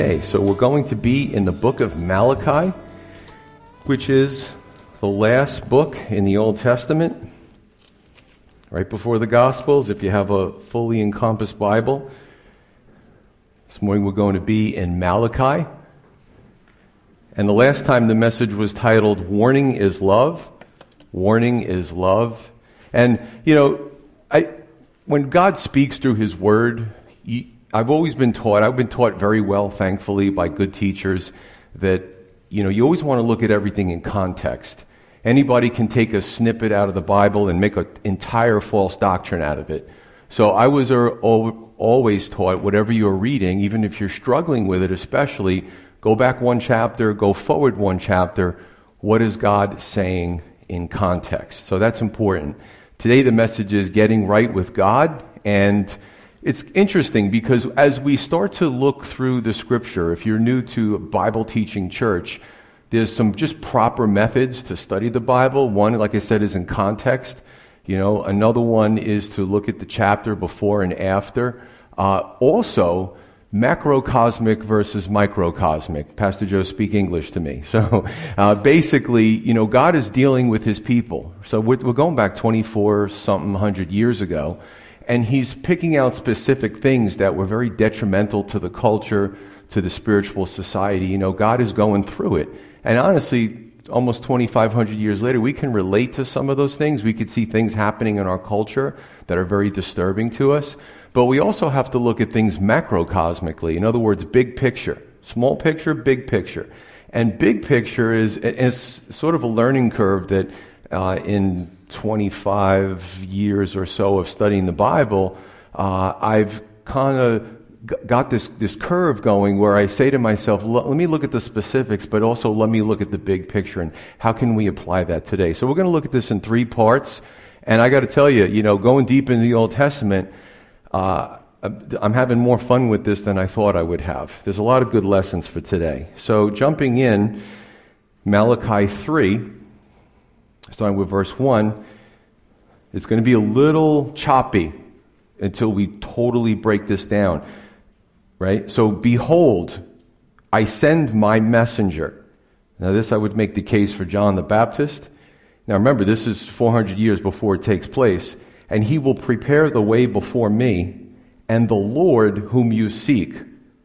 Okay, so we're going to be in the book of Malachi, which is the last book in the Old Testament, right before the Gospels, if you have a fully encompassed Bible. This morning we're going to be in Malachi. And the last time the message was titled, Warning is Love. Warning is Love. And, you know, I, when God speaks through His Word, you, I've always been taught, I've been taught very well, thankfully, by good teachers, that, you know, you always want to look at everything in context. Anybody can take a snippet out of the Bible and make an entire false doctrine out of it. So I was er, always taught, whatever you're reading, even if you're struggling with it, especially, go back one chapter, go forward one chapter. What is God saying in context? So that's important. Today the message is getting right with God and it's interesting because as we start to look through the scripture, if you're new to Bible teaching church, there's some just proper methods to study the Bible. One, like I said, is in context. You know, another one is to look at the chapter before and after. Uh, also, macrocosmic versus microcosmic. Pastor Joe, speak English to me. So, uh, basically, you know, God is dealing with his people. So we're, we're going back 24 something hundred years ago and he's picking out specific things that were very detrimental to the culture, to the spiritual society. You know, God is going through it. And honestly, almost 2,500 years later, we can relate to some of those things. We could see things happening in our culture that are very disturbing to us. But we also have to look at things macrocosmically. In other words, big picture. Small picture, big picture. And big picture is, is sort of a learning curve that uh, in 25 years or so of studying the Bible, uh, I've kind of got this, this curve going where I say to myself, let me look at the specifics, but also let me look at the big picture and how can we apply that today? So we're going to look at this in three parts. And I got to tell you, you know, going deep into the Old Testament, uh, I'm having more fun with this than I thought I would have. There's a lot of good lessons for today. So jumping in, Malachi 3, starting with verse 1, it's going to be a little choppy until we totally break this down. Right? So, behold, I send my messenger. Now, this I would make the case for John the Baptist. Now, remember, this is 400 years before it takes place. And he will prepare the way before me, and the Lord whom you seek.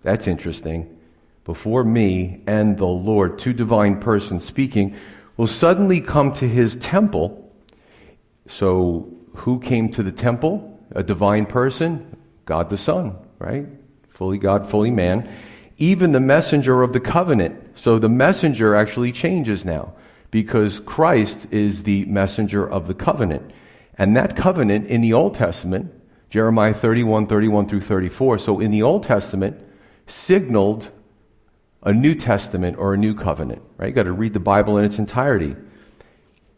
That's interesting. Before me and the Lord, two divine persons speaking, will suddenly come to his temple. So, who came to the temple? A divine person? God the Son, right? Fully God, fully man. Even the messenger of the covenant. So, the messenger actually changes now because Christ is the messenger of the covenant. And that covenant in the Old Testament, Jeremiah 31, 31 through 34, so in the Old Testament, signaled a New Testament or a new covenant, right? You got to read the Bible in its entirety.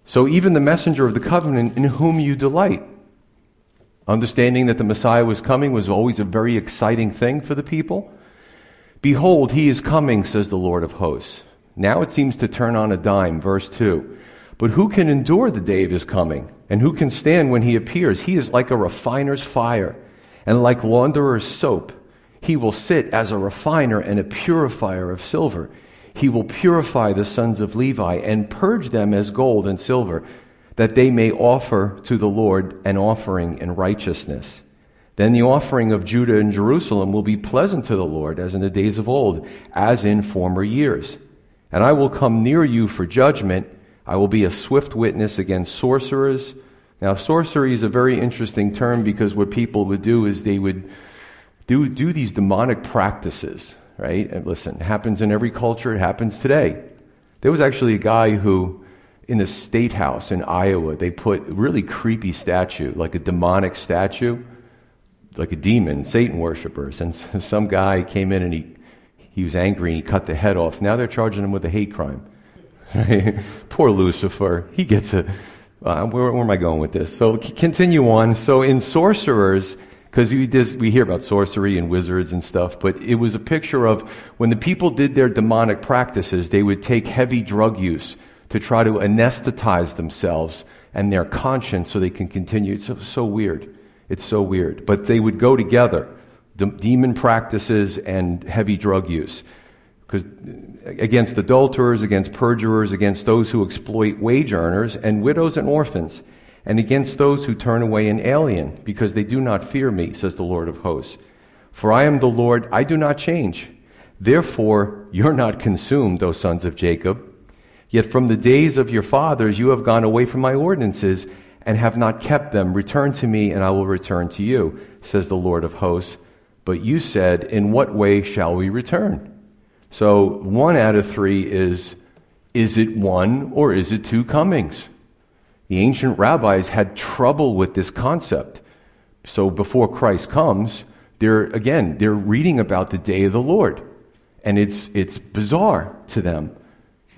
So even the messenger of the covenant in whom you delight, understanding that the Messiah was coming was always a very exciting thing for the people. Behold, he is coming, says the Lord of hosts. Now it seems to turn on a dime, verse 2. But who can endure the day of his coming? And who can stand when he appears? He is like a refiner's fire and like launderer's soap. He will sit as a refiner and a purifier of silver. He will purify the sons of Levi and purge them as gold and silver, that they may offer to the Lord an offering in righteousness. Then the offering of Judah and Jerusalem will be pleasant to the Lord, as in the days of old, as in former years. And I will come near you for judgment. I will be a swift witness against sorcerers. Now, sorcery is a very interesting term because what people would do is they would do, do these demonic practices, right? And listen, it happens in every culture, it happens today. There was actually a guy who, in the state house in Iowa, they put a really creepy statue, like a demonic statue, like a demon, Satan worshippers. And some guy came in and he he was angry and he cut the head off. Now they're charging him with a hate crime. Poor Lucifer. He gets a. Uh, where, where am I going with this? So continue on. So in sorcerers, because we, hear about sorcery and wizards and stuff, but it was a picture of when the people did their demonic practices, they would take heavy drug use to try to anesthetize themselves and their conscience so they can continue. It's so, so weird. It's so weird. But they would go together de- demon practices and heavy drug use. Because uh, against adulterers, against perjurers, against those who exploit wage earners, and widows and orphans, and against those who turn away an alien, because they do not fear me, says the Lord of hosts. For I am the Lord, I do not change. Therefore, you're not consumed, O sons of Jacob. Yet from the days of your fathers you have gone away from my ordinances and have not kept them. Return to me, and I will return to you, says the Lord of hosts. But you said, In what way shall we return? So one out of three is, is it one or is it two comings? The ancient rabbis had trouble with this concept. So before Christ comes, they're, again, they're reading about the day of the Lord. And it's, it's bizarre to them,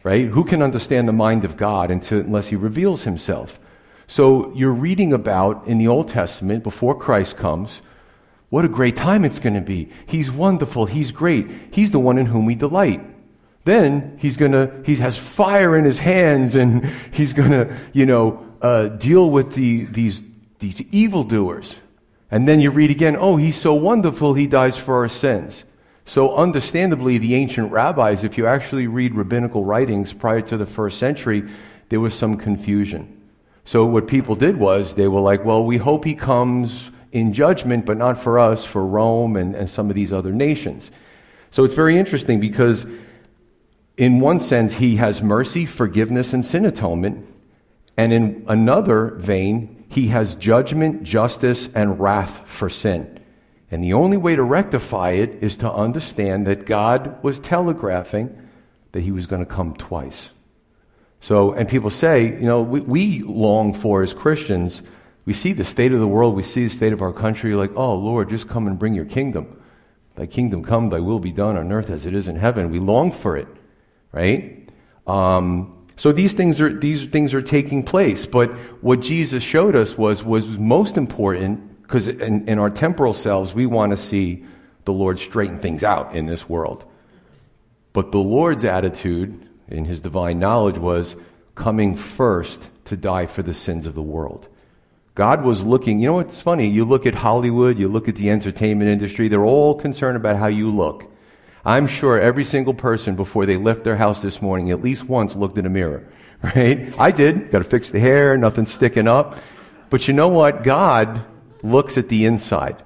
right? Who can understand the mind of God until, unless he reveals himself? So you're reading about in the Old Testament, before Christ comes, what a great time it's going to be. He's wonderful. He's great. He's the one in whom we delight. Then he's going to, he has fire in his hands and he's going to, you know, uh, deal with the, these, these evildoers. And then you read again, oh, he's so wonderful, he dies for our sins. So, understandably, the ancient rabbis, if you actually read rabbinical writings prior to the first century, there was some confusion. So, what people did was they were like, well, we hope he comes in judgment, but not for us, for Rome and, and some of these other nations. So it's very interesting because, in one sense, he has mercy, forgiveness, and sin atonement. And in another vein, he has judgment, justice, and wrath for sin. And the only way to rectify it is to understand that God was telegraphing that he was going to come twice. So, and people say, you know, we, we long for as Christians we see the state of the world, we see the state of our country, like, oh, Lord, just come and bring your kingdom. Thy kingdom come, thy will be done on earth as it is in heaven. We long for it, right? Um, so these things are these things are taking place. But what Jesus showed us was was most important because in, in our temporal selves we want to see the Lord straighten things out in this world. But the Lord's attitude in His divine knowledge was coming first to die for the sins of the world. God was looking, you know what's funny? You look at Hollywood, you look at the entertainment industry, they're all concerned about how you look. I'm sure every single person before they left their house this morning at least once looked in a mirror, right? I did. Got to fix the hair, nothing sticking up. But you know what? God looks at the inside.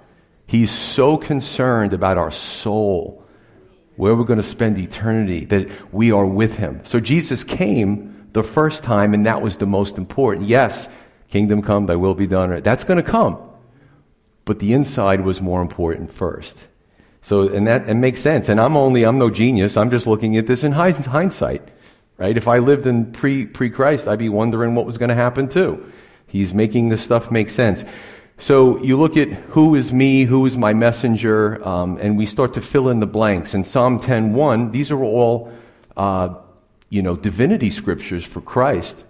He's so concerned about our soul, where we're going to spend eternity, that we are with Him. So Jesus came the first time, and that was the most important. Yes, Kingdom come, thy will be done. That's going to come. But the inside was more important first. So, and that it makes sense. And I'm only, I'm no genius. I'm just looking at this in hindsight. Right? If I lived in pre, pre-Christ, I'd be wondering what was going to happen too. He's making this stuff make sense. So you look at who is me, who is my messenger, um, and we start to fill in the blanks. In Psalm 10:1, these are all, uh, you know, divinity scriptures for Christ.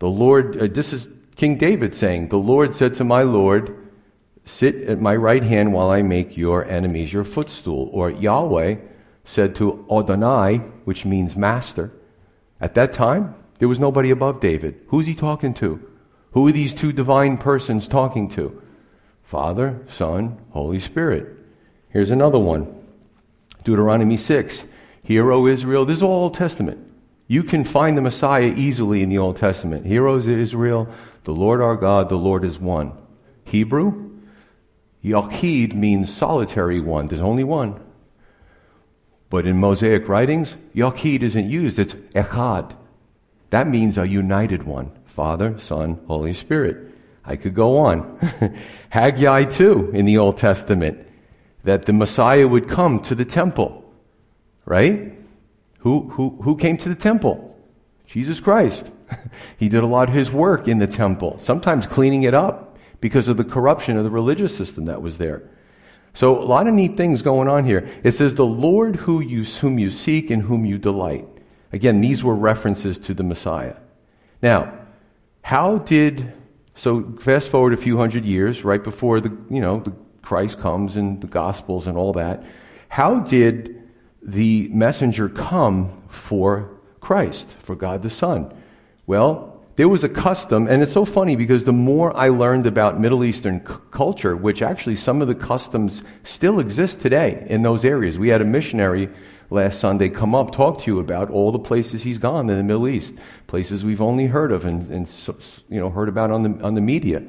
The Lord, uh, this is King David saying, The Lord said to my Lord, Sit at my right hand while I make your enemies your footstool. Or Yahweh said to Adonai, which means master. At that time, there was nobody above David. Who's he talking to? Who are these two divine persons talking to? Father, Son, Holy Spirit. Here's another one Deuteronomy 6. Hear, O Israel. This is all Old Testament. You can find the Messiah easily in the Old Testament. Heroes of Israel, the Lord our God, the Lord is one. Hebrew, Yachid means solitary one. There's only one. But in Mosaic writings, Yachid isn't used. It's Echad. That means a united one. Father, Son, Holy Spirit. I could go on. Haggai too in the Old Testament. That the Messiah would come to the temple. Right? Who, who, who came to the temple? Jesus Christ. he did a lot of his work in the temple, sometimes cleaning it up because of the corruption of the religious system that was there. So a lot of neat things going on here. It says, the Lord who you, whom you seek and whom you delight. Again, these were references to the Messiah. Now, how did, so fast forward a few hundred years, right before the, you know, the Christ comes and the Gospels and all that. How did the messenger come for Christ, for God the Son? Well, there was a custom, and it's so funny because the more I learned about Middle Eastern c- culture, which actually some of the customs still exist today in those areas. We had a missionary last Sunday come up, talk to you about all the places he's gone in the Middle East, places we've only heard of and, and you know, heard about on the, on the media,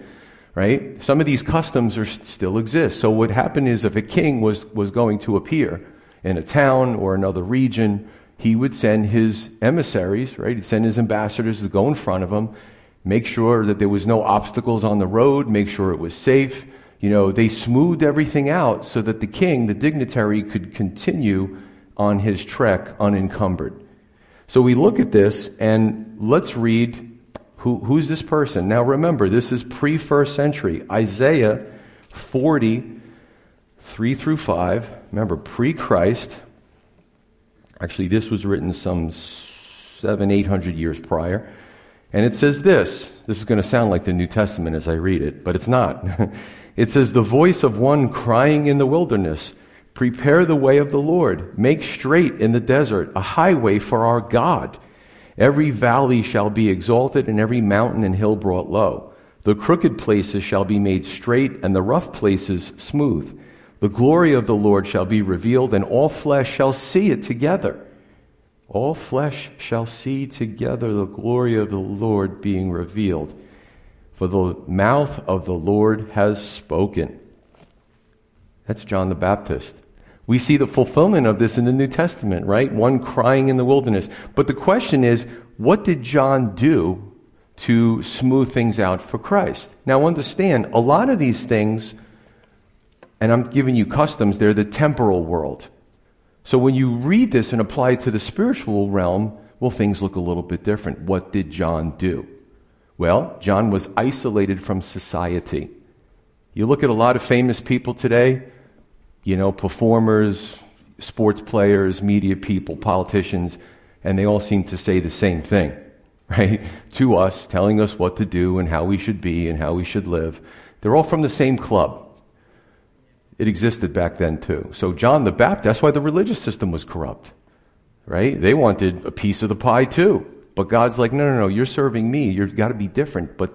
right? Some of these customs are, still exist. So what happened is if a king was, was going to appear in a town or another region, he would send his emissaries, right? He'd send his ambassadors to go in front of him, make sure that there was no obstacles on the road, make sure it was safe. You know, they smoothed everything out so that the king, the dignitary, could continue on his trek unencumbered. So we look at this and let's read who, who's this person. Now remember, this is pre first century. Isaiah 40, 3 through 5. Remember, pre Christ. Actually, this was written some seven, eight hundred years prior. And it says this. This is going to sound like the New Testament as I read it, but it's not. it says, The voice of one crying in the wilderness, Prepare the way of the Lord, make straight in the desert a highway for our God. Every valley shall be exalted, and every mountain and hill brought low. The crooked places shall be made straight, and the rough places smooth. The glory of the Lord shall be revealed, and all flesh shall see it together. All flesh shall see together the glory of the Lord being revealed. For the mouth of the Lord has spoken. That's John the Baptist. We see the fulfillment of this in the New Testament, right? One crying in the wilderness. But the question is, what did John do to smooth things out for Christ? Now understand, a lot of these things and I'm giving you customs, they're the temporal world. So when you read this and apply it to the spiritual realm, well, things look a little bit different. What did John do? Well, John was isolated from society. You look at a lot of famous people today, you know, performers, sports players, media people, politicians, and they all seem to say the same thing, right? To us, telling us what to do and how we should be and how we should live. They're all from the same club it existed back then too. So John the Baptist, that's why the religious system was corrupt, right? They wanted a piece of the pie too. But God's like, no, no, no, you're serving me. You've got to be different. But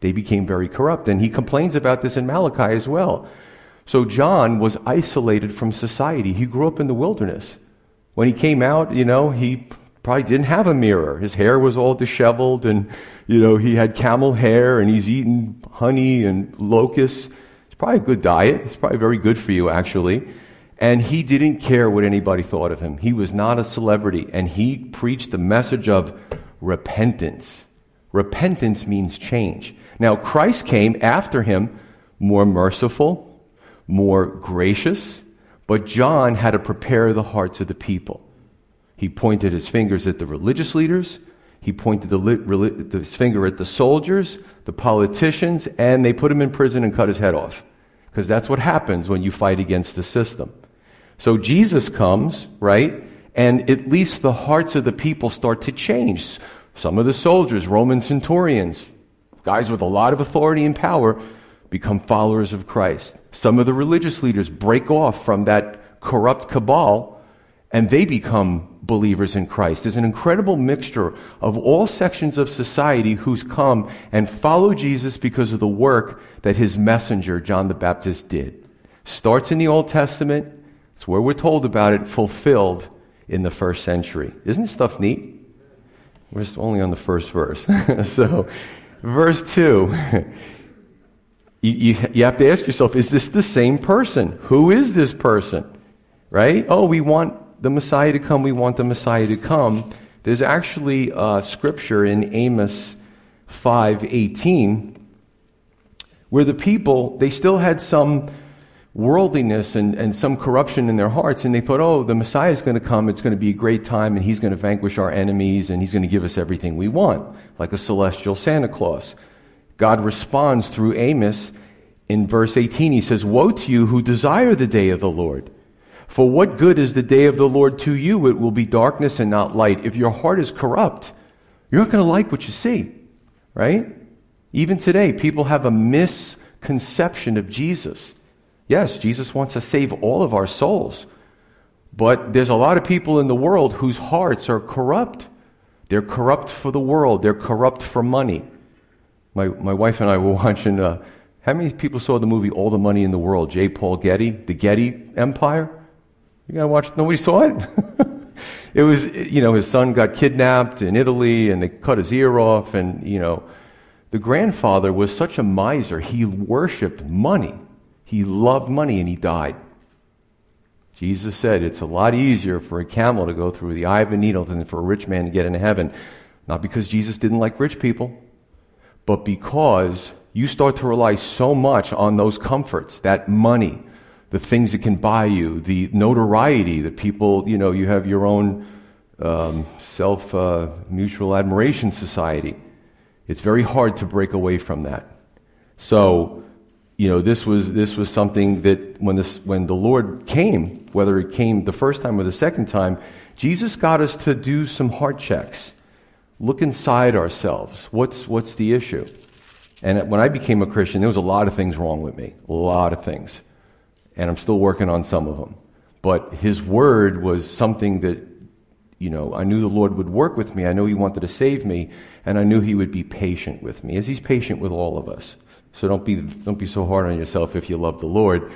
they became very corrupt. And he complains about this in Malachi as well. So John was isolated from society. He grew up in the wilderness. When he came out, you know, he probably didn't have a mirror. His hair was all disheveled and, you know, he had camel hair and he's eating honey and locusts probably a good diet. It's probably very good for you, actually. And he didn't care what anybody thought of him. He was not a celebrity. And he preached the message of repentance. Repentance means change. Now, Christ came after him more merciful, more gracious, but John had to prepare the hearts of the people. He pointed his fingers at the religious leaders. He pointed the, his finger at the soldiers, the politicians, and they put him in prison and cut his head off because that's what happens when you fight against the system. So Jesus comes, right? And at least the hearts of the people start to change. Some of the soldiers, Roman centurions, guys with a lot of authority and power, become followers of Christ. Some of the religious leaders break off from that corrupt cabal and they become believers in Christ. There's an incredible mixture of all sections of society who's come and follow Jesus because of the work that his messenger, John the Baptist, did. Starts in the Old Testament. It's where we're told about it, fulfilled in the first century. Isn't this stuff neat? We're just only on the first verse. so, verse 2. You, you, you have to ask yourself, is this the same person? Who is this person? Right? Oh, we want the Messiah to come, we want the Messiah to come. There's actually a scripture in Amos 5:18 where the people they still had some worldliness and, and some corruption in their hearts, and they thought, oh, the Messiah is going to come, it's going to be a great time, and he's going to vanquish our enemies, and he's going to give us everything we want, like a celestial Santa Claus. God responds through Amos in verse 18, he says, Woe to you who desire the day of the Lord. For what good is the day of the Lord to you? It will be darkness and not light. If your heart is corrupt, you're not going to like what you see, right? Even today, people have a misconception of Jesus. Yes, Jesus wants to save all of our souls. But there's a lot of people in the world whose hearts are corrupt. They're corrupt for the world. They're corrupt for money. My, my wife and I were watching, uh, how many people saw the movie All the Money in the World? J. Paul Getty, the Getty Empire? You gotta watch, nobody saw it? it was, you know, his son got kidnapped in Italy and they cut his ear off and, you know, the grandfather was such a miser. He worshiped money. He loved money and he died. Jesus said it's a lot easier for a camel to go through the eye of a needle than for a rich man to get into heaven. Not because Jesus didn't like rich people, but because you start to rely so much on those comforts, that money, the things it can buy you, the notoriety that people, you know, you have your own um, self uh, mutual admiration society. It's very hard to break away from that. So, you know, this was, this was something that when, this, when the Lord came, whether it came the first time or the second time, Jesus got us to do some heart checks. Look inside ourselves. What's, what's the issue? And when I became a Christian, there was a lot of things wrong with me. A lot of things. And I'm still working on some of them. But His Word was something that, you know, I knew the Lord would work with me. I knew He wanted to save me. And I knew He would be patient with me, as He's patient with all of us. So don't be, don't be so hard on yourself if you love the Lord.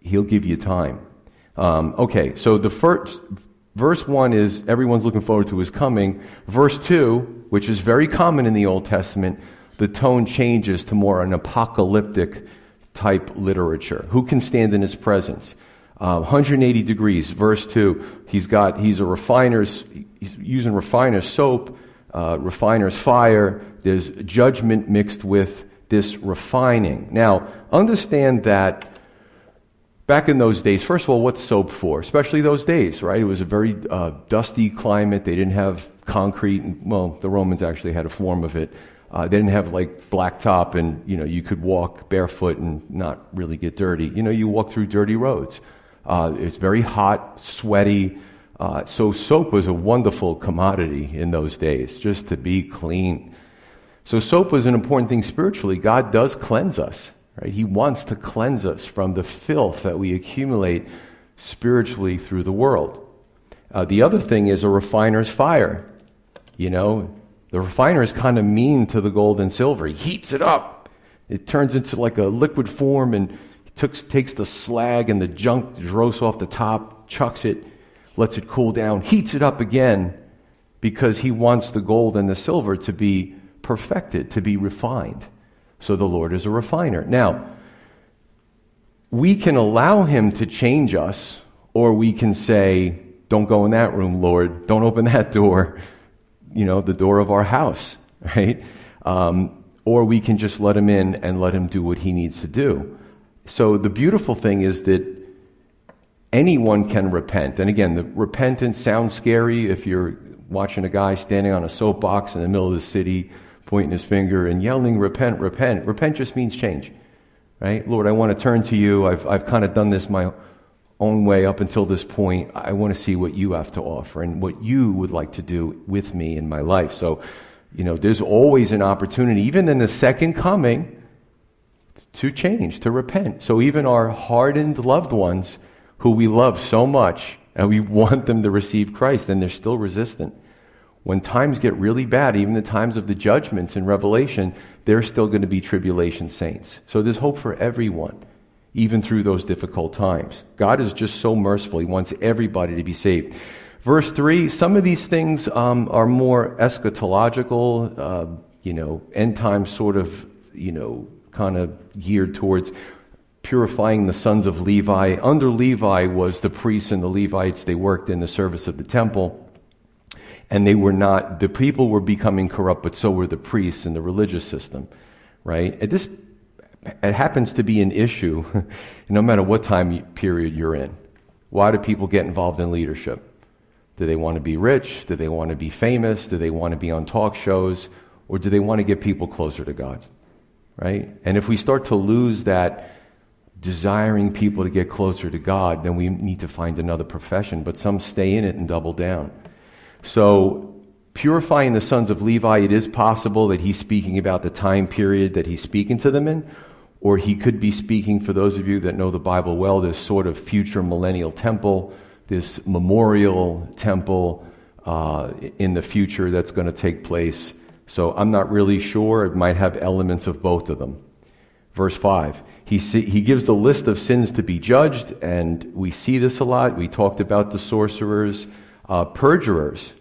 He'll give you time. Um, okay, so the first, verse 1 is everyone's looking forward to his coming. Verse 2, which is very common in the Old Testament, the tone changes to more an apocalyptic type literature. Who can stand in his presence? Uh, 180 degrees, verse 2. He's got, he's a refiner's, he's using refiner's soap, uh, refiner's fire. There's judgment mixed with this refining. Now, understand that back in those days, first of all, what's soap for? Especially those days, right? It was a very uh, dusty climate. They didn't have concrete. And, well, the Romans actually had a form of it. Uh, they didn't have like blacktop and, you know, you could walk barefoot and not really get dirty. You know, you walk through dirty roads. Uh, it's very hot, sweaty. Uh, so soap was a wonderful commodity in those days, just to be clean. So soap was an important thing spiritually. God does cleanse us, right? He wants to cleanse us from the filth that we accumulate spiritually through the world. Uh, the other thing is a refiner's fire. You know, the refiner is kind of mean to the gold and silver. He heats it up. It turns into like a liquid form and he took, takes the slag and the junk dross off the top, chucks it, lets it cool down, heats it up again because he wants the gold and the silver to be perfected, to be refined. So the Lord is a refiner. Now, we can allow him to change us, or we can say, Don't go in that room, Lord. Don't open that door, you know, the door of our house, right? Um, or we can just let him in and let him do what he needs to do. So the beautiful thing is that anyone can repent. And again, the repentance sounds scary if you're watching a guy standing on a soapbox in the middle of the city pointing his finger and yelling, repent, repent. Repent just means change, right? Lord, I want to turn to you. I've, I've kind of done this my own way up until this point. I want to see what you have to offer and what you would like to do with me in my life. So, you know, there's always an opportunity, even in the second coming, to change, to repent. So even our hardened loved ones who we love so much and we want them to receive Christ and they're still resistant when times get really bad, even the times of the judgments in Revelation, they're still going to be tribulation saints. So there's hope for everyone, even through those difficult times. God is just so merciful. He wants everybody to be saved. Verse 3, some of these things um, are more eschatological, uh, you know, end time sort of, you know, kind of geared towards purifying the sons of Levi. Under Levi was the priests and the Levites. They worked in the service of the temple and they were not, the people were becoming corrupt, but so were the priests and the religious system, right? At this, it happens to be an issue no matter what time period you're in. Why do people get involved in leadership? Do they want to be rich? Do they want to be famous? Do they want to be on talk shows? Or do they want to get people closer to God? right? And if we start to lose that desiring people to get closer to God, then we need to find another profession. But some stay in it and double down. So, purifying the sons of Levi, it is possible that he's speaking about the time period that he's speaking to them in, or he could be speaking, for those of you that know the Bible well, this sort of future millennial temple, this memorial temple uh, in the future that's going to take place. So I'm not really sure. It might have elements of both of them. Verse 5. He, see, he gives the list of sins to be judged, and we see this a lot. We talked about the sorcerers, uh, perjurers.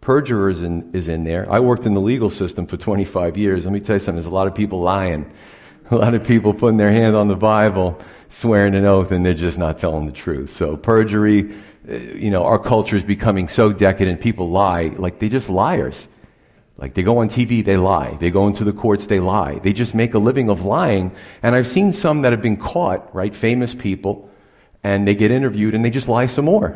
Perjurers in, is in there. I worked in the legal system for 25 years. Let me tell you something. There's a lot of people lying. A lot of people putting their hand on the Bible, swearing an oath, and they're just not telling the truth. So perjury, uh, you know, our culture is becoming so decadent. People lie like they're just liars. Like they go on TV, they lie. They go into the courts, they lie. They just make a living of lying. And I've seen some that have been caught, right? Famous people, and they get interviewed and they just lie some more.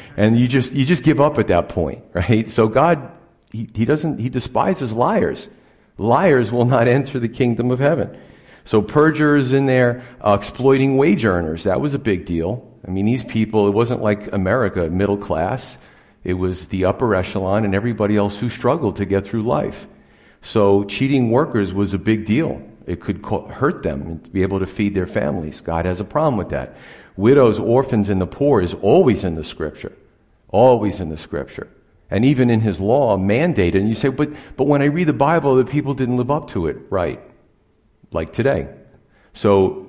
and you just, you just give up at that point, right? So God, he, he doesn't, he despises liars. Liars will not enter the kingdom of heaven. So perjurers in there, uh, exploiting wage earners. That was a big deal. I mean, these people, it wasn't like America, middle class. It was the upper echelon and everybody else who struggled to get through life. So cheating workers was a big deal. It could hurt them and be able to feed their families. God has a problem with that. Widows, orphans, and the poor is always in the scripture. Always in the scripture. And even in his law, mandated. And you say, but, but when I read the Bible, the people didn't live up to it. Right. Like today. So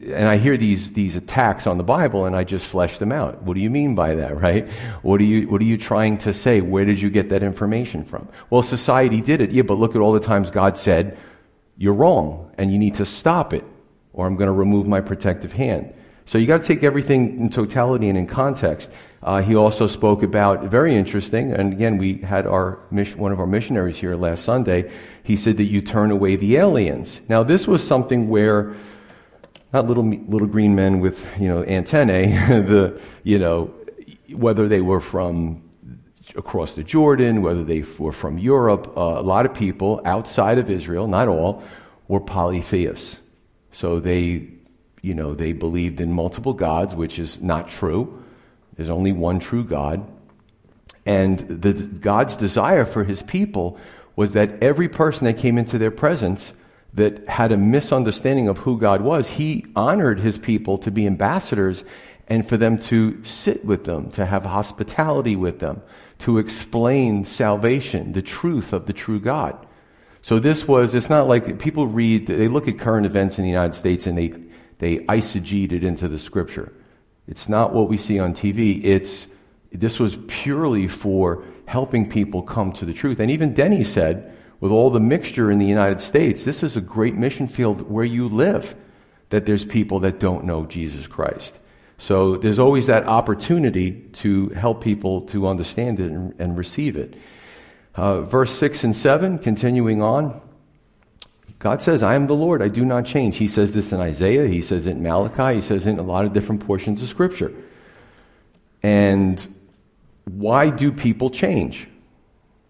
and I hear these, these attacks on the Bible and I just flesh them out. What do you mean by that, right? What are you, what are you trying to say? Where did you get that information from? Well, society did it. Yeah, but look at all the times God said, you're wrong and you need to stop it or I'm going to remove my protective hand. So you got to take everything in totality and in context. Uh, he also spoke about very interesting, and again, we had our mission, one of our missionaries here last Sunday. He said that you turn away the aliens. Now, this was something where not little little green men with you know antennae. the you know whether they were from across the Jordan, whether they were from Europe, uh, a lot of people outside of Israel, not all, were polytheists. So they you know they believed in multiple gods, which is not true. There's only one true God. And the, God's desire for his people was that every person that came into their presence that had a misunderstanding of who God was, he honored his people to be ambassadors and for them to sit with them, to have hospitality with them, to explain salvation, the truth of the true God. So this was, it's not like people read, they look at current events in the United States and they, they eisegete it into the scripture. It's not what we see on TV. It's, this was purely for helping people come to the truth. And even Denny said, with all the mixture in the United States, this is a great mission field where you live, that there's people that don't know Jesus Christ. So there's always that opportunity to help people to understand it and, and receive it. Uh, verse 6 and 7, continuing on, God says, I am the Lord, I do not change. He says this in Isaiah, he says it in Malachi, he says it in a lot of different portions of Scripture. And why do people change?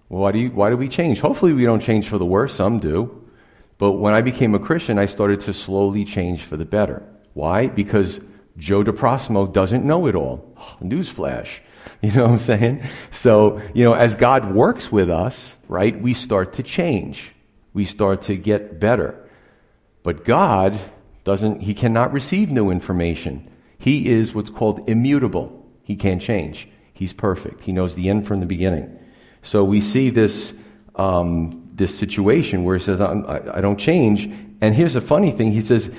Why do, you, why do we change? Hopefully, we don't change for the worse. Some do. But when I became a Christian, I started to slowly change for the better. Why? Because Joe DeProsimo doesn't know it all. Newsflash. You know what I'm saying? So, you know, as God works with us, right, we start to change. We start to get better. But God doesn't, He cannot receive new information. He is what's called immutable. He can't change. He's perfect. He knows the end from the beginning. So we see this, um, this situation where he says, I, I don't change. And here's a funny thing. He says,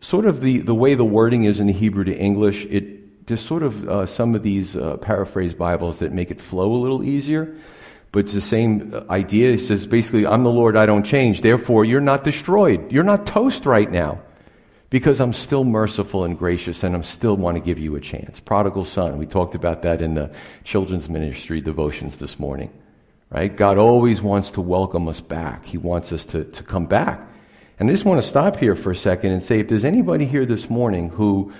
sort of the, the way the wording is in the Hebrew to English, it, there's sort of uh, some of these uh, paraphrase Bibles that make it flow a little easier. But it's the same idea. He says basically, I'm the Lord, I don't change. Therefore, you're not destroyed. You're not toast right now because I'm still merciful and gracious and I'm still want to give you a chance. Prodigal son. We talked about that in the children's ministry devotions this morning right? God always wants to welcome us back. He wants us to, to come back. And I just want to stop here for a second and say if there's anybody here this morning who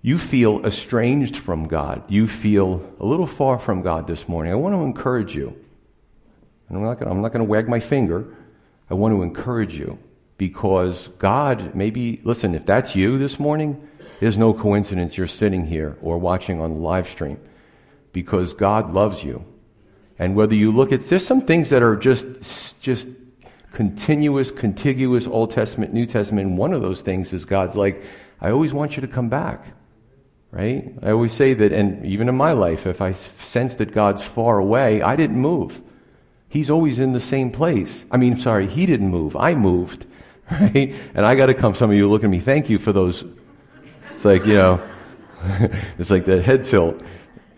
you feel estranged from God, you feel a little far from God this morning, I want to encourage you. And I'm not going to, wag my finger. I want to encourage you because God, maybe, listen, if that's you this morning, there's no coincidence you're sitting here or watching on the live stream because God loves you. And whether you look at, there's some things that are just, just continuous, contiguous Old Testament, New Testament. And one of those things is God's like, I always want you to come back. Right? I always say that, and even in my life, if I sense that God's far away, I didn't move. He's always in the same place. I mean, sorry, He didn't move. I moved. Right? And I got to come. Some of you look at me. Thank you for those. It's like, you know, it's like that head tilt.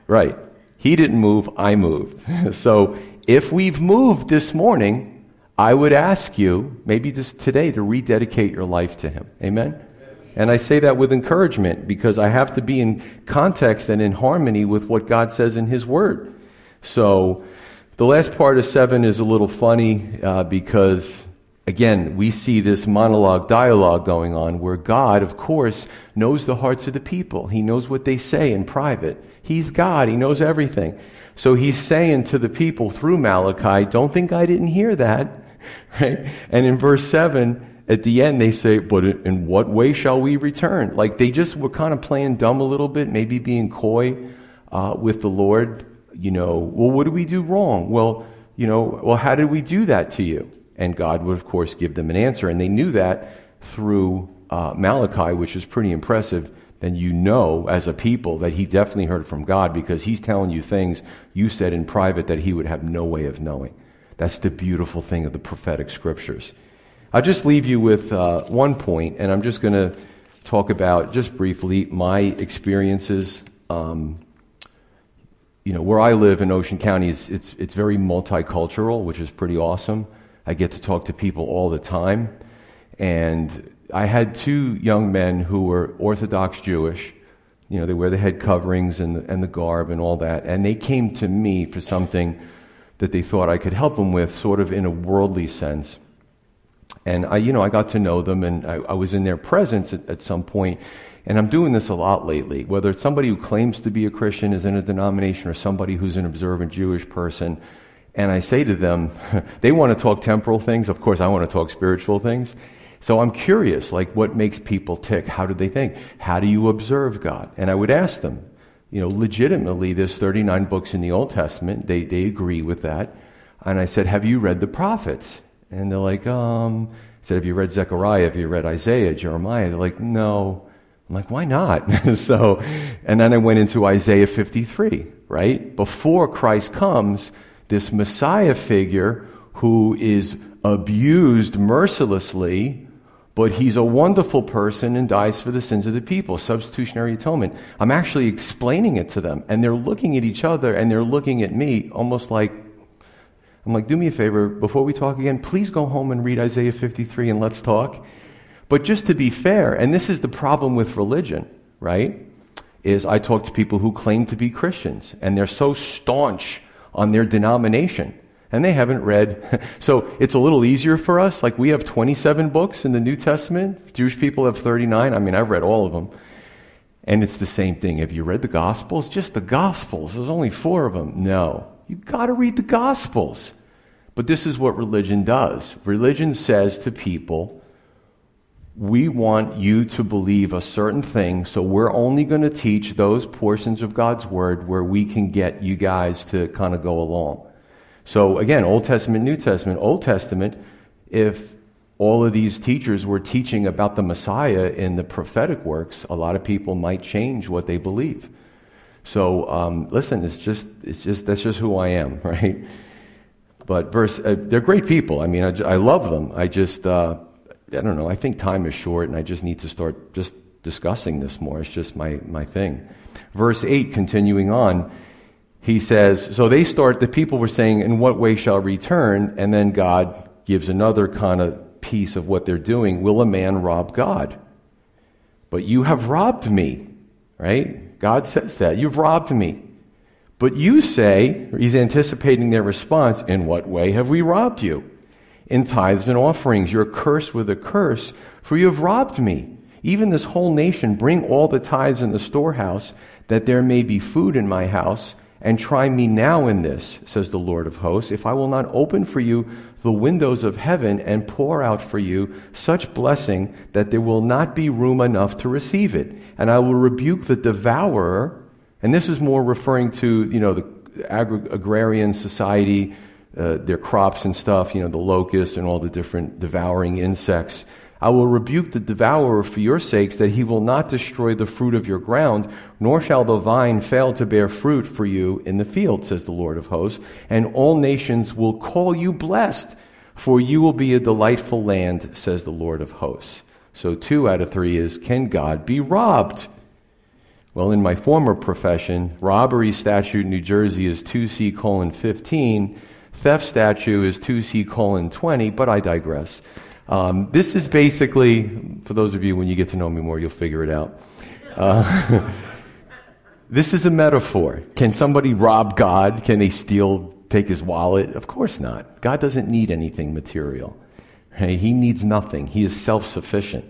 Right. He didn't move. I moved. so if we've moved this morning, I would ask you, maybe just today, to rededicate your life to Him. Amen? And I say that with encouragement because I have to be in context and in harmony with what God says in His Word. So the last part of seven is a little funny uh, because, again, we see this monologue dialogue going on where God, of course, knows the hearts of the people. He knows what they say in private. He's God. He knows everything. So he's saying to the people through Malachi, don't think I didn't hear that. Right? And in verse 7, at the end, they say, but in what way shall we return? Like they just were kind of playing dumb a little bit, maybe being coy uh, with the Lord. You know, well, what did we do wrong? Well, you know, well, how did we do that to you? And God would, of course, give them an answer. And they knew that through uh, Malachi, which is pretty impressive. Then you know, as a people, that he definitely heard from God because he's telling you things you said in private that he would have no way of knowing. That's the beautiful thing of the prophetic scriptures. I'll just leave you with uh, one point, and I'm just going to talk about, just briefly, my experiences. Um, you know, where I live in Ocean County, it's, it's, it's very multicultural, which is pretty awesome. I get to talk to people all the time. And I had two young men who were Orthodox Jewish. You know, they wear the head coverings and the, and the garb and all that. And they came to me for something that they thought I could help them with, sort of in a worldly sense. And I, you know, I got to know them and I, I was in their presence at, at some point. And I'm doing this a lot lately, whether it's somebody who claims to be a Christian, is in a denomination, or somebody who's an observant Jewish person. And I say to them, they want to talk temporal things. Of course, I want to talk spiritual things. So I'm curious, like what makes people tick? How do they think? How do you observe God? And I would ask them, you know, legitimately, there's 39 books in the Old Testament. They, they agree with that. And I said, have you read the prophets? And they're like, um, I said, have you read Zechariah? Have you read Isaiah, Jeremiah? They're like, no. I'm like, why not? so, and then I went into Isaiah 53, right? Before Christ comes, this Messiah figure who is abused mercilessly, but he's a wonderful person and dies for the sins of the people. Substitutionary atonement. I'm actually explaining it to them, and they're looking at each other and they're looking at me almost like, I'm like, do me a favor, before we talk again, please go home and read Isaiah 53 and let's talk. But just to be fair, and this is the problem with religion, right? Is I talk to people who claim to be Christians and they're so staunch on their denomination and they haven't read. So it's a little easier for us. Like we have 27 books in the New Testament. Jewish people have 39. I mean, I've read all of them. And it's the same thing. Have you read the Gospels? Just the Gospels. There's only four of them. No. You've got to read the Gospels. But this is what religion does. Religion says to people, we want you to believe a certain thing, so we're only going to teach those portions of God's Word where we can get you guys to kind of go along. So again, Old Testament, New Testament. Old Testament, if all of these teachers were teaching about the Messiah in the prophetic works, a lot of people might change what they believe. So um, listen, it's just, it's just that's just who I am, right? But verse, uh, they're great people. I mean, I, I love them. I just, uh, I don't know. I think time is short, and I just need to start just discussing this more. It's just my my thing. Verse eight, continuing on he says, so they start, the people were saying, in what way shall return? And then God gives another kind of piece of what they're doing. Will a man rob God? But you have robbed me, right? God says that. You've robbed me. But you say, he's anticipating their response, in what way have we robbed you? In tithes and offerings. You're cursed with a curse, for you have robbed me. Even this whole nation, bring all the tithes in the storehouse, that there may be food in my house and try me now in this, says the Lord of hosts, if I will not open for you the windows of heaven and pour out for you such blessing that there will not be room enough to receive it. And I will rebuke the devourer. And this is more referring to, you know, the agri- agrarian society, uh, their crops and stuff, you know, the locusts and all the different devouring insects. I will rebuke the devourer for your sakes, that he will not destroy the fruit of your ground, nor shall the vine fail to bear fruit for you in the field, says the Lord of hosts. And all nations will call you blessed, for you will be a delightful land, says the Lord of hosts. So two out of three is, can God be robbed? Well, in my former profession, robbery statute New Jersey is 2C colon 15. Theft statute is 2C colon 20, but I digress. Um, this is basically, for those of you, when you get to know me more, you'll figure it out. Uh, this is a metaphor. Can somebody rob God? Can they steal, take his wallet? Of course not. God doesn't need anything material. He needs nothing. He is self sufficient.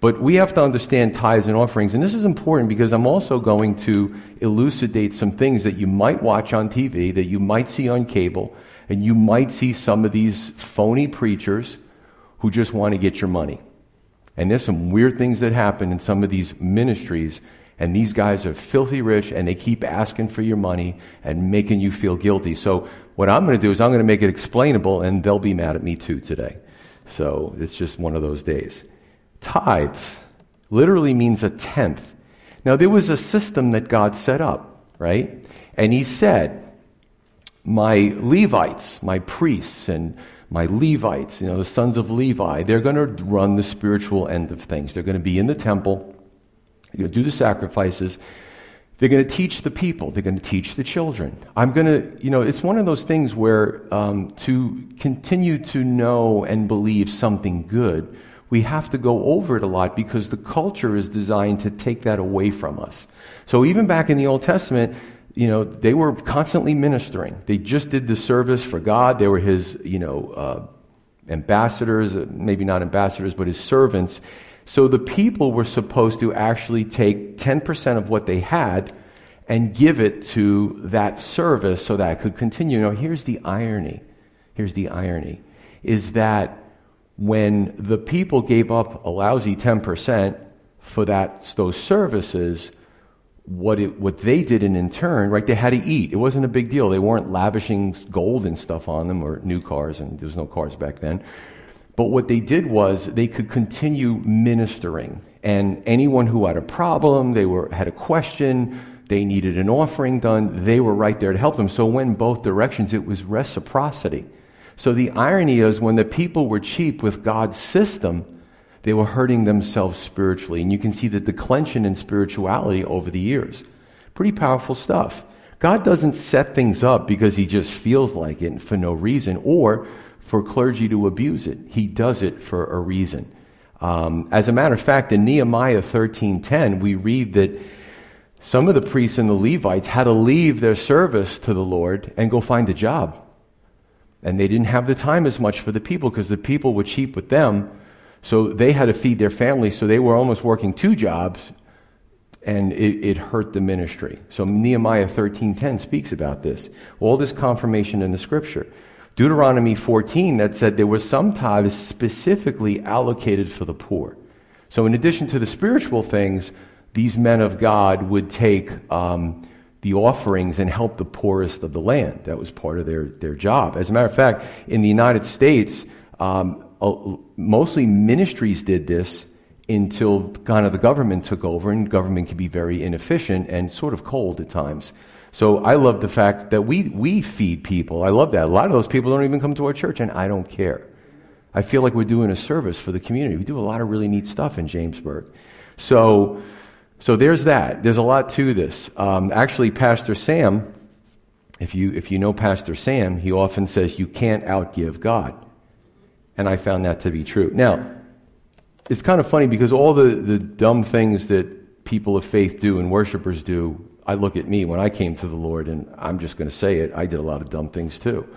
But we have to understand tithes and offerings, and this is important because I'm also going to elucidate some things that you might watch on TV, that you might see on cable, and you might see some of these phony preachers who just want to get your money. And there's some weird things that happen in some of these ministries, and these guys are filthy rich and they keep asking for your money and making you feel guilty. So, what I'm going to do is I'm going to make it explainable, and they'll be mad at me too today. So, it's just one of those days. Tithes literally means a tenth. Now, there was a system that God set up, right? And He said, My Levites, my priests, and my Levites, you know, the sons of Levi, they're going to run the spiritual end of things. They're going to be in the temple, they're going to do the sacrifices. They're going to teach the people. They're going to teach the children. I'm going to, you know, it's one of those things where um, to continue to know and believe something good, we have to go over it a lot because the culture is designed to take that away from us. So even back in the Old Testament, you know, they were constantly ministering. They just did the service for God. They were his, you know, uh, ambassadors, uh, maybe not ambassadors, but his servants. So the people were supposed to actually take 10% of what they had and give it to that service so that it could continue. Now, here's the irony. Here's the irony is that when the people gave up a lousy 10% for that, those services, what it, what they did and in turn, right, they had to eat. It wasn't a big deal. They weren't lavishing gold and stuff on them or new cars, and there was no cars back then. But what they did was they could continue ministering. And anyone who had a problem, they were, had a question, they needed an offering done, they were right there to help them. So in both directions. It was reciprocity. So the irony is when the people were cheap with God's system, they were hurting themselves spiritually. And you can see the declension in spirituality over the years. Pretty powerful stuff. God doesn't set things up because he just feels like it for no reason or for clergy to abuse it. He does it for a reason. Um, as a matter of fact, in Nehemiah 13:10, we read that some of the priests and the Levites had to leave their service to the Lord and go find a job. And they didn't have the time as much for the people because the people were cheap with them so they had to feed their families, so they were almost working two jobs, and it, it hurt the ministry. So Nehemiah 13:10 speaks about this. All this confirmation in the scripture. Deuteronomy 14 that said there were some tithes specifically allocated for the poor. So in addition to the spiritual things, these men of God would take um, the offerings and help the poorest of the land. That was part of their, their job. As a matter of fact, in the United States, um, mostly ministries did this until kind of the government took over, and government can be very inefficient and sort of cold at times. So I love the fact that we, we feed people. I love that. A lot of those people don't even come to our church, and I don't care. I feel like we're doing a service for the community. We do a lot of really neat stuff in Jamesburg. So, so there's that. There's a lot to this. Um, actually, Pastor Sam, if you, if you know Pastor Sam, he often says, you can't outgive God. And I found that to be true. Now, it's kind of funny because all the, the dumb things that people of faith do and worshipers do, I look at me when I came to the Lord, and I'm just going to say it, I did a lot of dumb things too.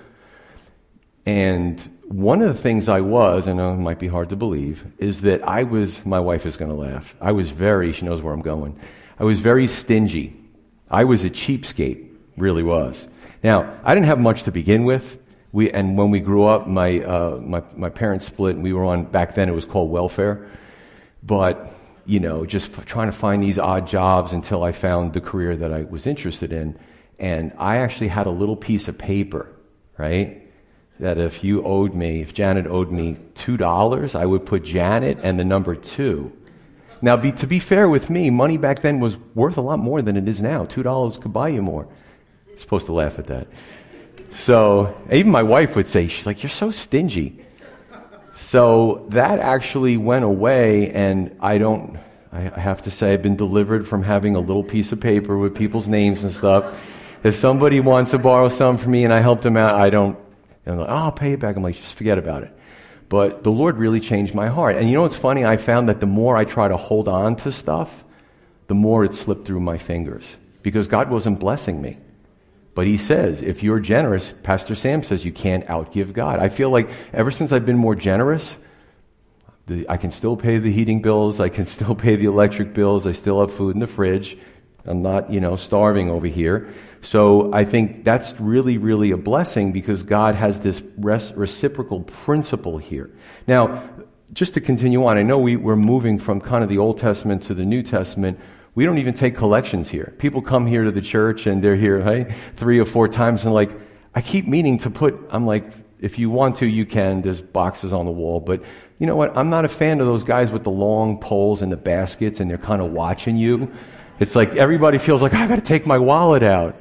And one of the things I was, I know it might be hard to believe, is that I was, my wife is going to laugh. I was very, she knows where I'm going. I was very stingy. I was a cheapskate, really was. Now, I didn't have much to begin with. We, and when we grew up, my, uh, my, my parents split and we were on, back then it was called welfare. But, you know, just trying to find these odd jobs until I found the career that I was interested in. And I actually had a little piece of paper, right? That if you owed me, if Janet owed me $2, I would put Janet and the number two. Now, be, to be fair with me, money back then was worth a lot more than it is now. $2 could buy you more. You're supposed to laugh at that. So even my wife would say, she's like, you're so stingy. So that actually went away, and I don't, I have to say, I've been delivered from having a little piece of paper with people's names and stuff. If somebody wants to borrow some from me and I help them out, I don't, I'm like, oh, I'll pay it back. I'm like, just forget about it. But the Lord really changed my heart. And you know what's funny? I found that the more I try to hold on to stuff, the more it slipped through my fingers because God wasn't blessing me. But he says, if you're generous, Pastor Sam says you can't outgive God. I feel like ever since I've been more generous, I can still pay the heating bills, I can still pay the electric bills, I still have food in the fridge. I'm not, you know, starving over here. So I think that's really, really a blessing because God has this res- reciprocal principle here. Now, just to continue on, I know we, we're moving from kind of the Old Testament to the New Testament. We don't even take collections here. People come here to the church and they're here, right, three or four times and like, I keep meaning to put, I'm like, if you want to, you can. There's boxes on the wall. But you know what? I'm not a fan of those guys with the long poles and the baskets and they're kind of watching you. It's like everybody feels like, I got to take my wallet out.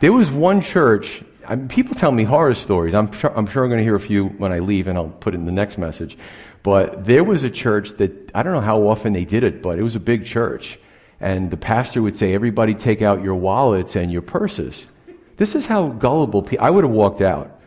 There was one church, I mean, people tell me horror stories. I'm sure, I'm sure I'm going to hear a few when I leave and I'll put it in the next message. But there was a church that, I don't know how often they did it, but it was a big church. And the pastor would say, everybody take out your wallets and your purses. This is how gullible people, I would have walked out.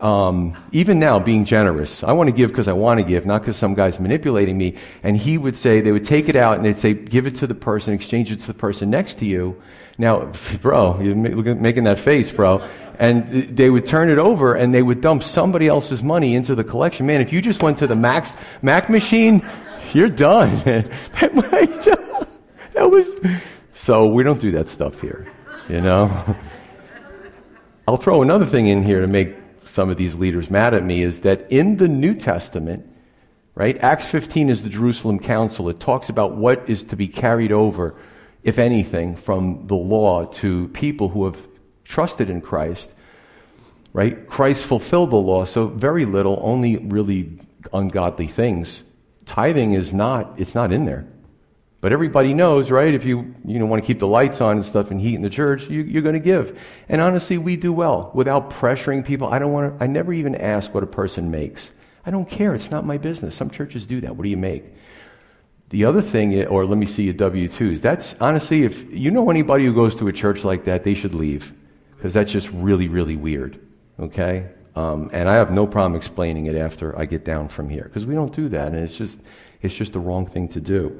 Um, even now, being generous, I want to give because I want to give, not because some guy's manipulating me. And he would say, they would take it out and they'd say, give it to the person, exchange it to the person next to you. Now, bro, you're making that face, bro. And they would turn it over and they would dump somebody else's money into the collection. Man, if you just went to the Max, Mac machine, you're done. that was, so we don't do that stuff here, you know? I'll throw another thing in here to make some of these leaders mad at me is that in the New Testament, right, Acts 15 is the Jerusalem Council. It talks about what is to be carried over, if anything, from the law to people who have trusted in Christ, right? Christ fulfilled the law, so very little, only really ungodly things. Tithing is not, it's not in there. But everybody knows, right? If you, you know, want to keep the lights on and stuff and heat in the church, you, you're going to give. And honestly, we do well without pressuring people. I don't want to, I never even ask what a person makes. I don't care. It's not my business. Some churches do that. What do you make? The other thing, or let me see your W-2s. That's honestly, if you know anybody who goes to a church like that, they should leave. Because that's just really, really weird. Okay? Um, and I have no problem explaining it after I get down from here. Because we don't do that. And it's just, it's just the wrong thing to do.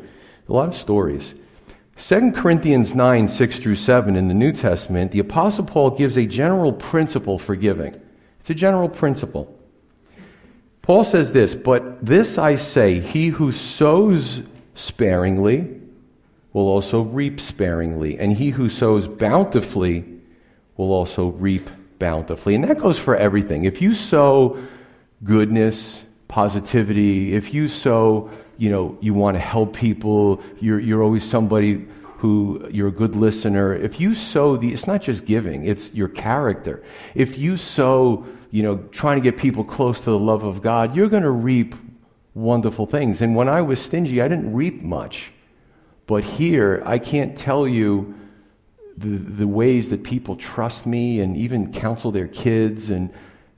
A lot of stories. 2 Corinthians 9, 6 through 7 in the New Testament, the Apostle Paul gives a general principle for giving. It's a general principle. Paul says this, but this I say, he who sows sparingly will also reap sparingly, and he who sows bountifully will also reap bountifully. And that goes for everything. If you sow goodness, positivity, if you sow you know, you want to help people, you're, you're always somebody who you're a good listener. If you sow the, it's not just giving, it's your character. If you sow, you know, trying to get people close to the love of God, you're going to reap wonderful things. And when I was stingy, I didn't reap much. But here, I can't tell you the, the ways that people trust me and even counsel their kids. And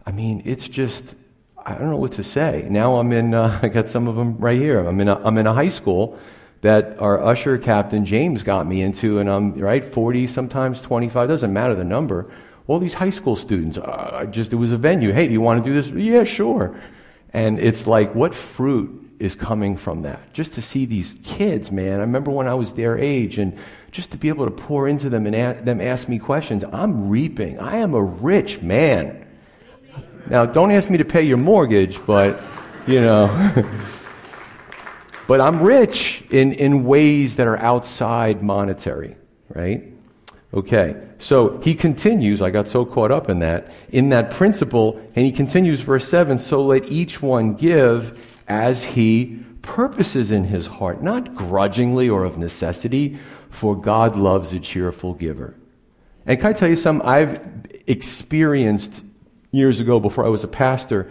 I mean, it's just, I don't know what to say. Now I'm in, uh, I got some of them right here. I'm in, a, I'm in a high school that our usher captain James got me into, and I'm, right, 40, sometimes 25, doesn't matter the number. All these high school students, uh, just, it was a venue. Hey, do you want to do this? Yeah, sure. And it's like, what fruit is coming from that? Just to see these kids, man. I remember when I was their age and just to be able to pour into them and a- them ask me questions. I'm reaping. I am a rich man. Now, don't ask me to pay your mortgage, but, you know. but I'm rich in, in ways that are outside monetary, right? Okay, so he continues, I got so caught up in that, in that principle, and he continues, verse 7 so let each one give as he purposes in his heart, not grudgingly or of necessity, for God loves a cheerful giver. And can I tell you something? I've experienced years ago before I was a pastor,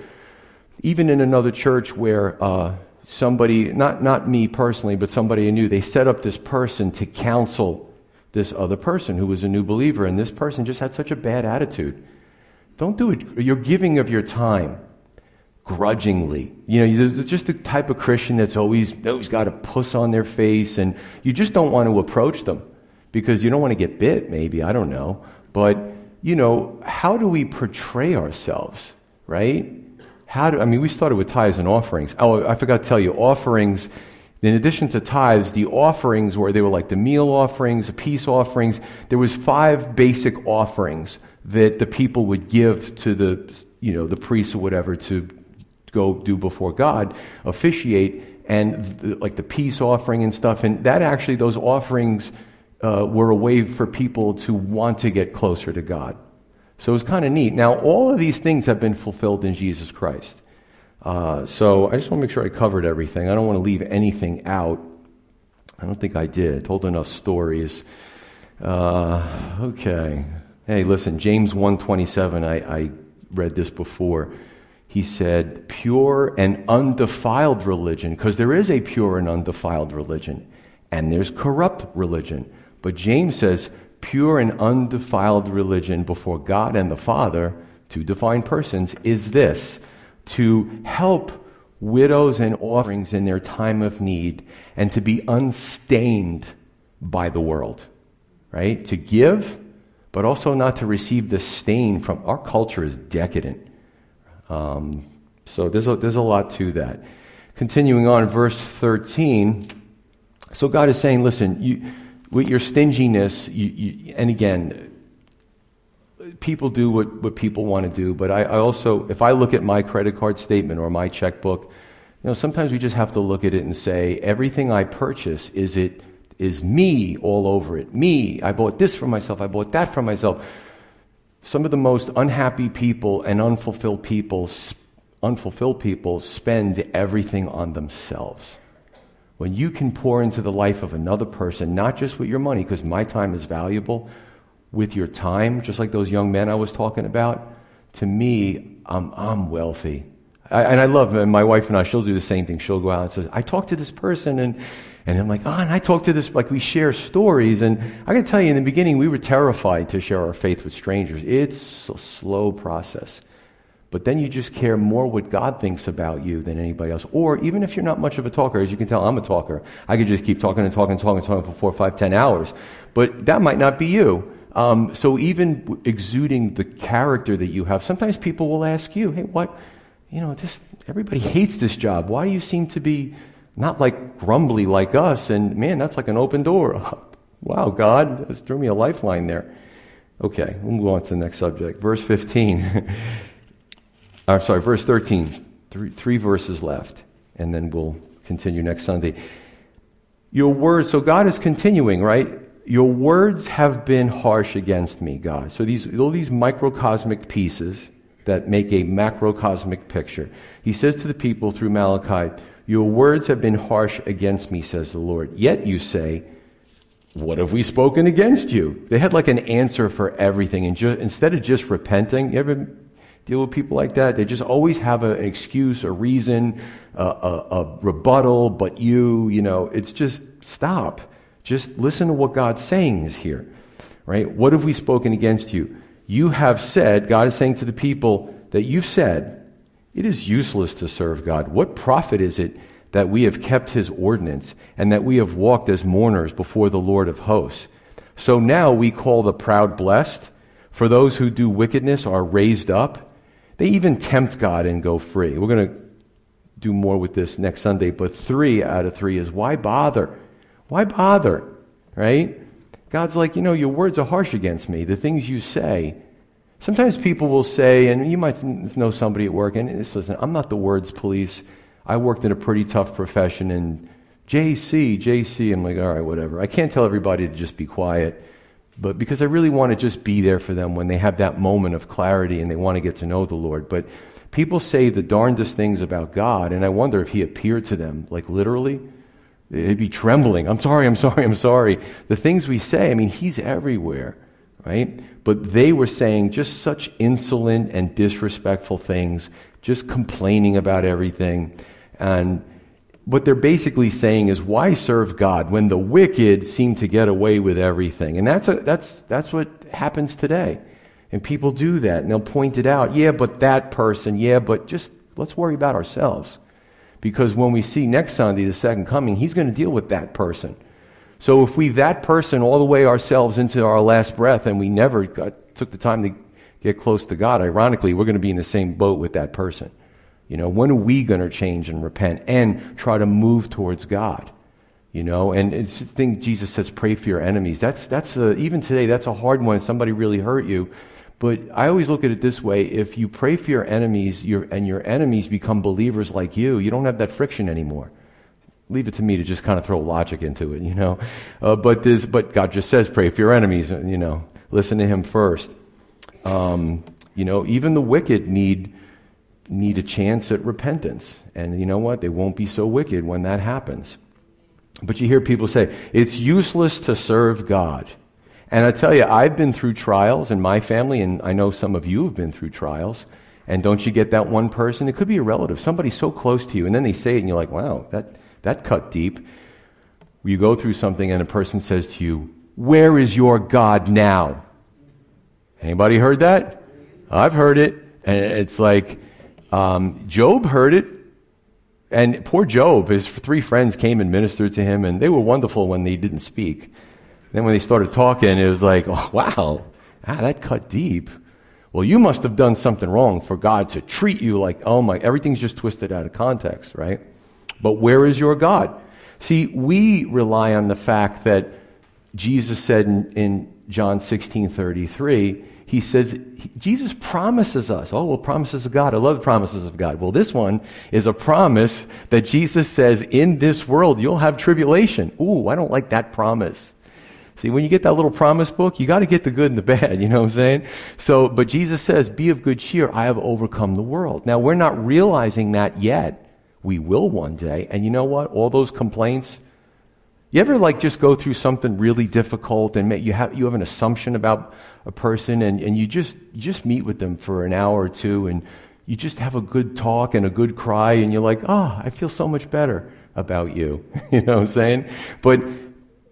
even in another church where uh, somebody, not, not me personally, but somebody I knew, they set up this person to counsel this other person who was a new believer, and this person just had such a bad attitude. Don't do it. You're giving of your time grudgingly. You know, just the type of Christian that's always, always got a puss on their face, and you just don't want to approach them because you don't want to get bit, maybe. I don't know. But, you know, how do we portray ourselves, right? How do, I mean, we started with tithes and offerings. Oh, I forgot to tell you, offerings in addition to tithes, the offerings where they were like the meal offerings, the peace offerings, there was five basic offerings that the people would give to the, you know, the priests or whatever to go do before God, officiate, and the, like the peace offering and stuff. And that actually, those offerings uh, were a way for people to want to get closer to God. So it was kind of neat. Now, all of these things have been fulfilled in Jesus Christ. Uh, so I just want to make sure I covered everything. I don't want to leave anything out. I don't think I did. I told enough stories. Uh, okay. Hey, listen, James 127, I, I read this before. He said, pure and undefiled religion, because there is a pure and undefiled religion, and there's corrupt religion. But James says, pure and undefiled religion before God and the Father, two divine persons, is this to help widows and offerings in their time of need and to be unstained by the world, right? To give, but also not to receive the stain from our culture is decadent. Um, so there's a, there's a lot to that. Continuing on, verse 13. So God is saying, listen, you, with your stinginess, you, you, and again, people do what, what people want to do, but I, I, also, if I look at my credit card statement or my checkbook, you know, sometimes we just have to look at it and say, everything I purchase, is it, is me all over it. Me. I bought this for myself. I bought that for myself. Some of the most unhappy people and unfulfilled people, unfulfilled people spend everything on themselves. When you can pour into the life of another person, not just with your money, because my time is valuable, with your time, just like those young men I was talking about, to me, I'm, I'm wealthy. I, and I love, and my wife and I, she'll do the same thing. She'll go out and says, I talked to this person and, and I'm like, oh, and I talked to this, like we share stories. And I can tell you in the beginning, we were terrified to share our faith with strangers. It's a slow process. But then you just care more what God thinks about you than anybody else. Or even if you're not much of a talker, as you can tell, I'm a talker. I could just keep talking and talking and talking and talking for four, five, ten hours. But that might not be you. Um, so even exuding the character that you have, sometimes people will ask you, "Hey, what? You know, this everybody hates this job. Why do you seem to be not like grumbly like us?" And man, that's like an open door. wow, God, just threw me a lifeline there. Okay, we'll move on to the next subject. Verse 15. I'm sorry, verse 13. Three, three verses left, and then we'll continue next Sunday. Your words, so God is continuing, right? Your words have been harsh against me, God. So these, all these microcosmic pieces that make a macrocosmic picture. He says to the people through Malachi, Your words have been harsh against me, says the Lord. Yet you say, What have we spoken against you? They had like an answer for everything. And ju- instead of just repenting, you ever deal with people like that? They just always have an excuse, a reason, a, a, a rebuttal, but you, you know, it's just stop. Just listen to what God's saying is here, right? What have we spoken against you? You have said, God is saying to the people that you've said, it is useless to serve God. What profit is it that we have kept his ordinance and that we have walked as mourners before the Lord of hosts? So now we call the proud blessed, for those who do wickedness are raised up. They even tempt God and go free. We're going to do more with this next Sunday, but three out of three is why bother? Why bother? Right? God's like, you know, your words are harsh against me, the things you say. Sometimes people will say, and you might know somebody at work, and listen, I'm not the words police. I worked in a pretty tough profession, and JC, JC, I'm like, all right, whatever. I can't tell everybody to just be quiet. But because I really want to just be there for them when they have that moment of clarity and they want to get to know the Lord. But people say the darndest things about God, and I wonder if He appeared to them, like literally. They'd be trembling. I'm sorry, I'm sorry, I'm sorry. The things we say, I mean, He's everywhere, right? But they were saying just such insolent and disrespectful things, just complaining about everything. And what they're basically saying is, why serve God when the wicked seem to get away with everything? And that's, a, that's, that's what happens today. And people do that, and they'll point it out. Yeah, but that person, yeah, but just let's worry about ourselves. Because when we see next Sunday, the second coming, he's going to deal with that person. So if we that person all the way ourselves into our last breath and we never got, took the time to get close to God, ironically, we're going to be in the same boat with that person. You know, when are we going to change and repent and try to move towards God? You know, and it's the thing Jesus says, pray for your enemies. That's, that's a, even today, that's a hard one. Somebody really hurt you. But I always look at it this way. If you pray for your enemies your, and your enemies become believers like you, you don't have that friction anymore. Leave it to me to just kind of throw logic into it, you know. Uh, but this, but God just says, pray for your enemies, you know. Listen to Him first. Um, you know, even the wicked need need a chance at repentance. And you know what? They won't be so wicked when that happens. But you hear people say, it's useless to serve God. And I tell you, I've been through trials in my family, and I know some of you have been through trials. And don't you get that one person? It could be a relative, somebody so close to you, and then they say it, and you're like, wow, that, that cut deep. You go through something, and a person says to you, Where is your God now? Anybody heard that? I've heard it. And it's like, um, Job heard it, and poor Job, his three friends came and ministered to him, and they were wonderful when they didn't speak. Then when they started talking, it was like, oh, wow, ah, that cut deep. Well, you must have done something wrong for God to treat you like, oh my, everything's just twisted out of context, right? But where is your God? See, we rely on the fact that Jesus said in, in John 16 33, he says, Jesus promises us. Oh, well, promises of God. I love the promises of God. Well, this one is a promise that Jesus says, in this world, you'll have tribulation. Ooh, I don't like that promise. See, when you get that little promise book, you got to get the good and the bad, you know what I'm saying? So, but Jesus says, be of good cheer. I have overcome the world. Now, we're not realizing that yet. We will one day. And you know what? All those complaints, you ever like just go through something really difficult and you have, you have an assumption about a person and, and you just, you just meet with them for an hour or two and you just have a good talk and a good cry and you're like, oh, I feel so much better about you. you know what I'm saying? But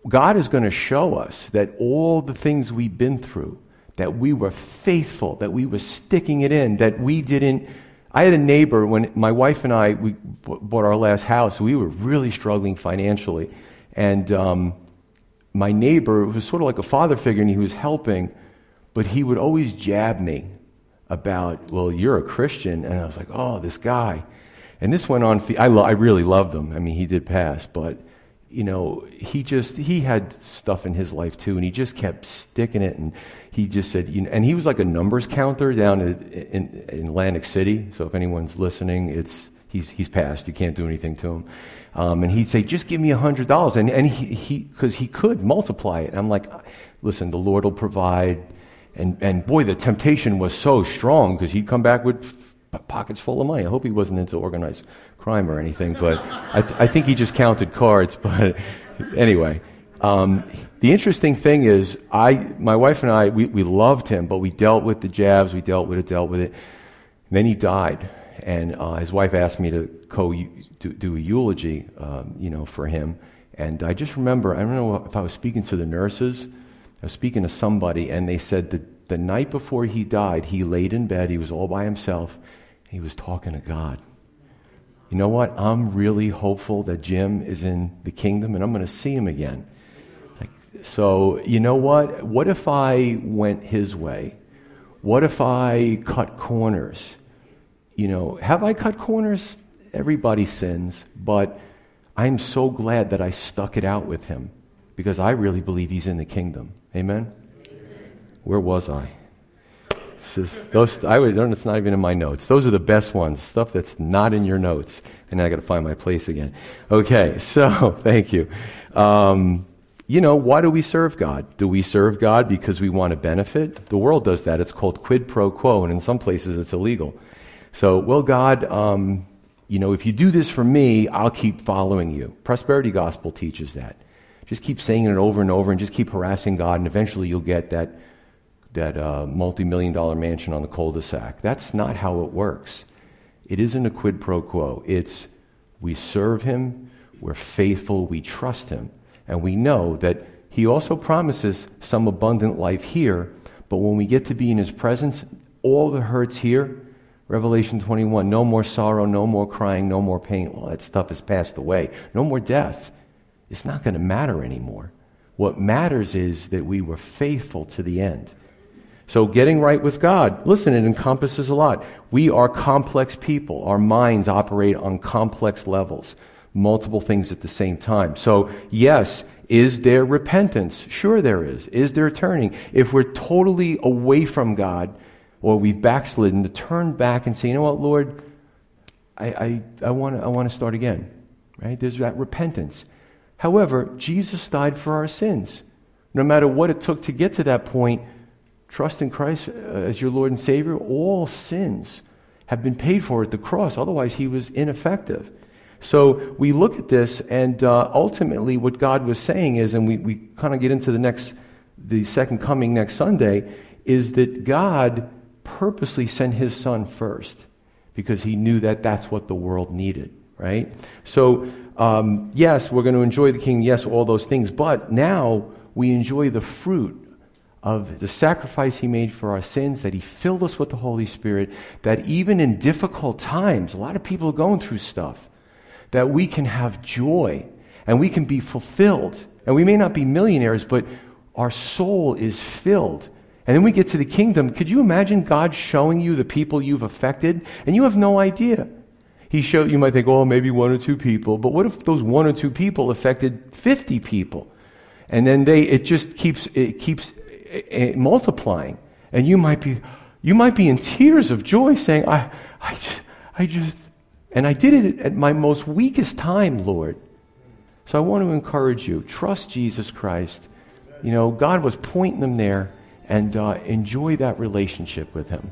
God is going to show us that all the things we've been through, that we were faithful, that we were sticking it in, that we didn't. I had a neighbor when my wife and I we bought our last house. We were really struggling financially, and um, my neighbor was sort of like a father figure, and he was helping, but he would always jab me about, well, you're a Christian. And I was like, oh, this guy. And this went on, I, lo- I really loved him. I mean, he did pass, but, you know, he just, he had stuff in his life too, and he just kept sticking it. And he just said, you know, and he was like a numbers counter down in, in, Atlantic City. So if anyone's listening, it's, he's, he's passed. You can't do anything to him. Um, and he'd say, just give me a hundred dollars. And, and he, he, cause he could multiply it. And I'm like, listen, the Lord will provide. And, and boy, the temptation was so strong because he'd come back with pockets full of money. I hope he wasn't into organized crime or anything, but I, th- I think he just counted cards. But anyway, um, the interesting thing is, I, my wife and I, we, we loved him, but we dealt with the jabs, we dealt with it, dealt with it. And then he died, and uh, his wife asked me to co do, do a eulogy, um, you know, for him. And I just remember, I don't know if I was speaking to the nurses, I was speaking to somebody, and they said that the night before he died, he laid in bed, he was all by himself, he was talking to God. You know what? I'm really hopeful that Jim is in the kingdom and I'm going to see him again. So, you know what? What if I went his way? What if I cut corners? You know, have I cut corners? Everybody sins, but I'm so glad that I stuck it out with him because I really believe he's in the kingdom. Amen? Where was I? Is, those, I would, it's not even in my notes. Those are the best ones, stuff that's not in your notes. And I got to find my place again. Okay, so thank you. Um, you know, why do we serve God? Do we serve God because we want to benefit? The world does that. It's called quid pro quo, and in some places it's illegal. So, well, God, um, you know, if you do this for me, I'll keep following you. Prosperity gospel teaches that. Just keep saying it over and over and just keep harassing God, and eventually you'll get that, that uh, multi million dollar mansion on the cul de sac. That's not how it works. It isn't a quid pro quo. It's we serve Him, we're faithful, we trust Him, and we know that He also promises some abundant life here, but when we get to be in His presence, all the hurts here, Revelation 21, no more sorrow, no more crying, no more pain. All that stuff has passed away. No more death. It's not going to matter anymore. What matters is that we were faithful to the end. So getting right with God, listen, it encompasses a lot. We are complex people. Our minds operate on complex levels, multiple things at the same time. So yes, is there repentance? Sure there is. Is there turning? If we're totally away from God or we've backslidden, to turn back and say, you know what, Lord, I, I, I want to I wanna start again. Right? There's that repentance. However, Jesus died for our sins. No matter what it took to get to that point, trust in Christ uh, as your Lord and Savior, all sins have been paid for at the cross. Otherwise, he was ineffective. So we look at this, and uh, ultimately, what God was saying is, and we, we kind of get into the next, the second coming next Sunday, is that God purposely sent his son first because he knew that that's what the world needed, right? So um, yes, we're going to enjoy the king, yes, all those things, but now we enjoy the fruit of the sacrifice he made for our sins, that he filled us with the Holy Spirit, that even in difficult times, a lot of people are going through stuff, that we can have joy and we can be fulfilled. And we may not be millionaires, but our soul is filled. And then we get to the kingdom. Could you imagine God showing you the people you've affected? And you have no idea. He showed, you might think, oh, maybe one or two people. But what if those one or two people affected 50 people? And then they, it just keeps, it keeps eh, eh, multiplying. And you might be, you might be in tears of joy saying, I, I just, I just, and I did it at my most weakest time, Lord. So I want to encourage you, trust Jesus Christ. You know, God was pointing them there and uh, enjoy that relationship with Him.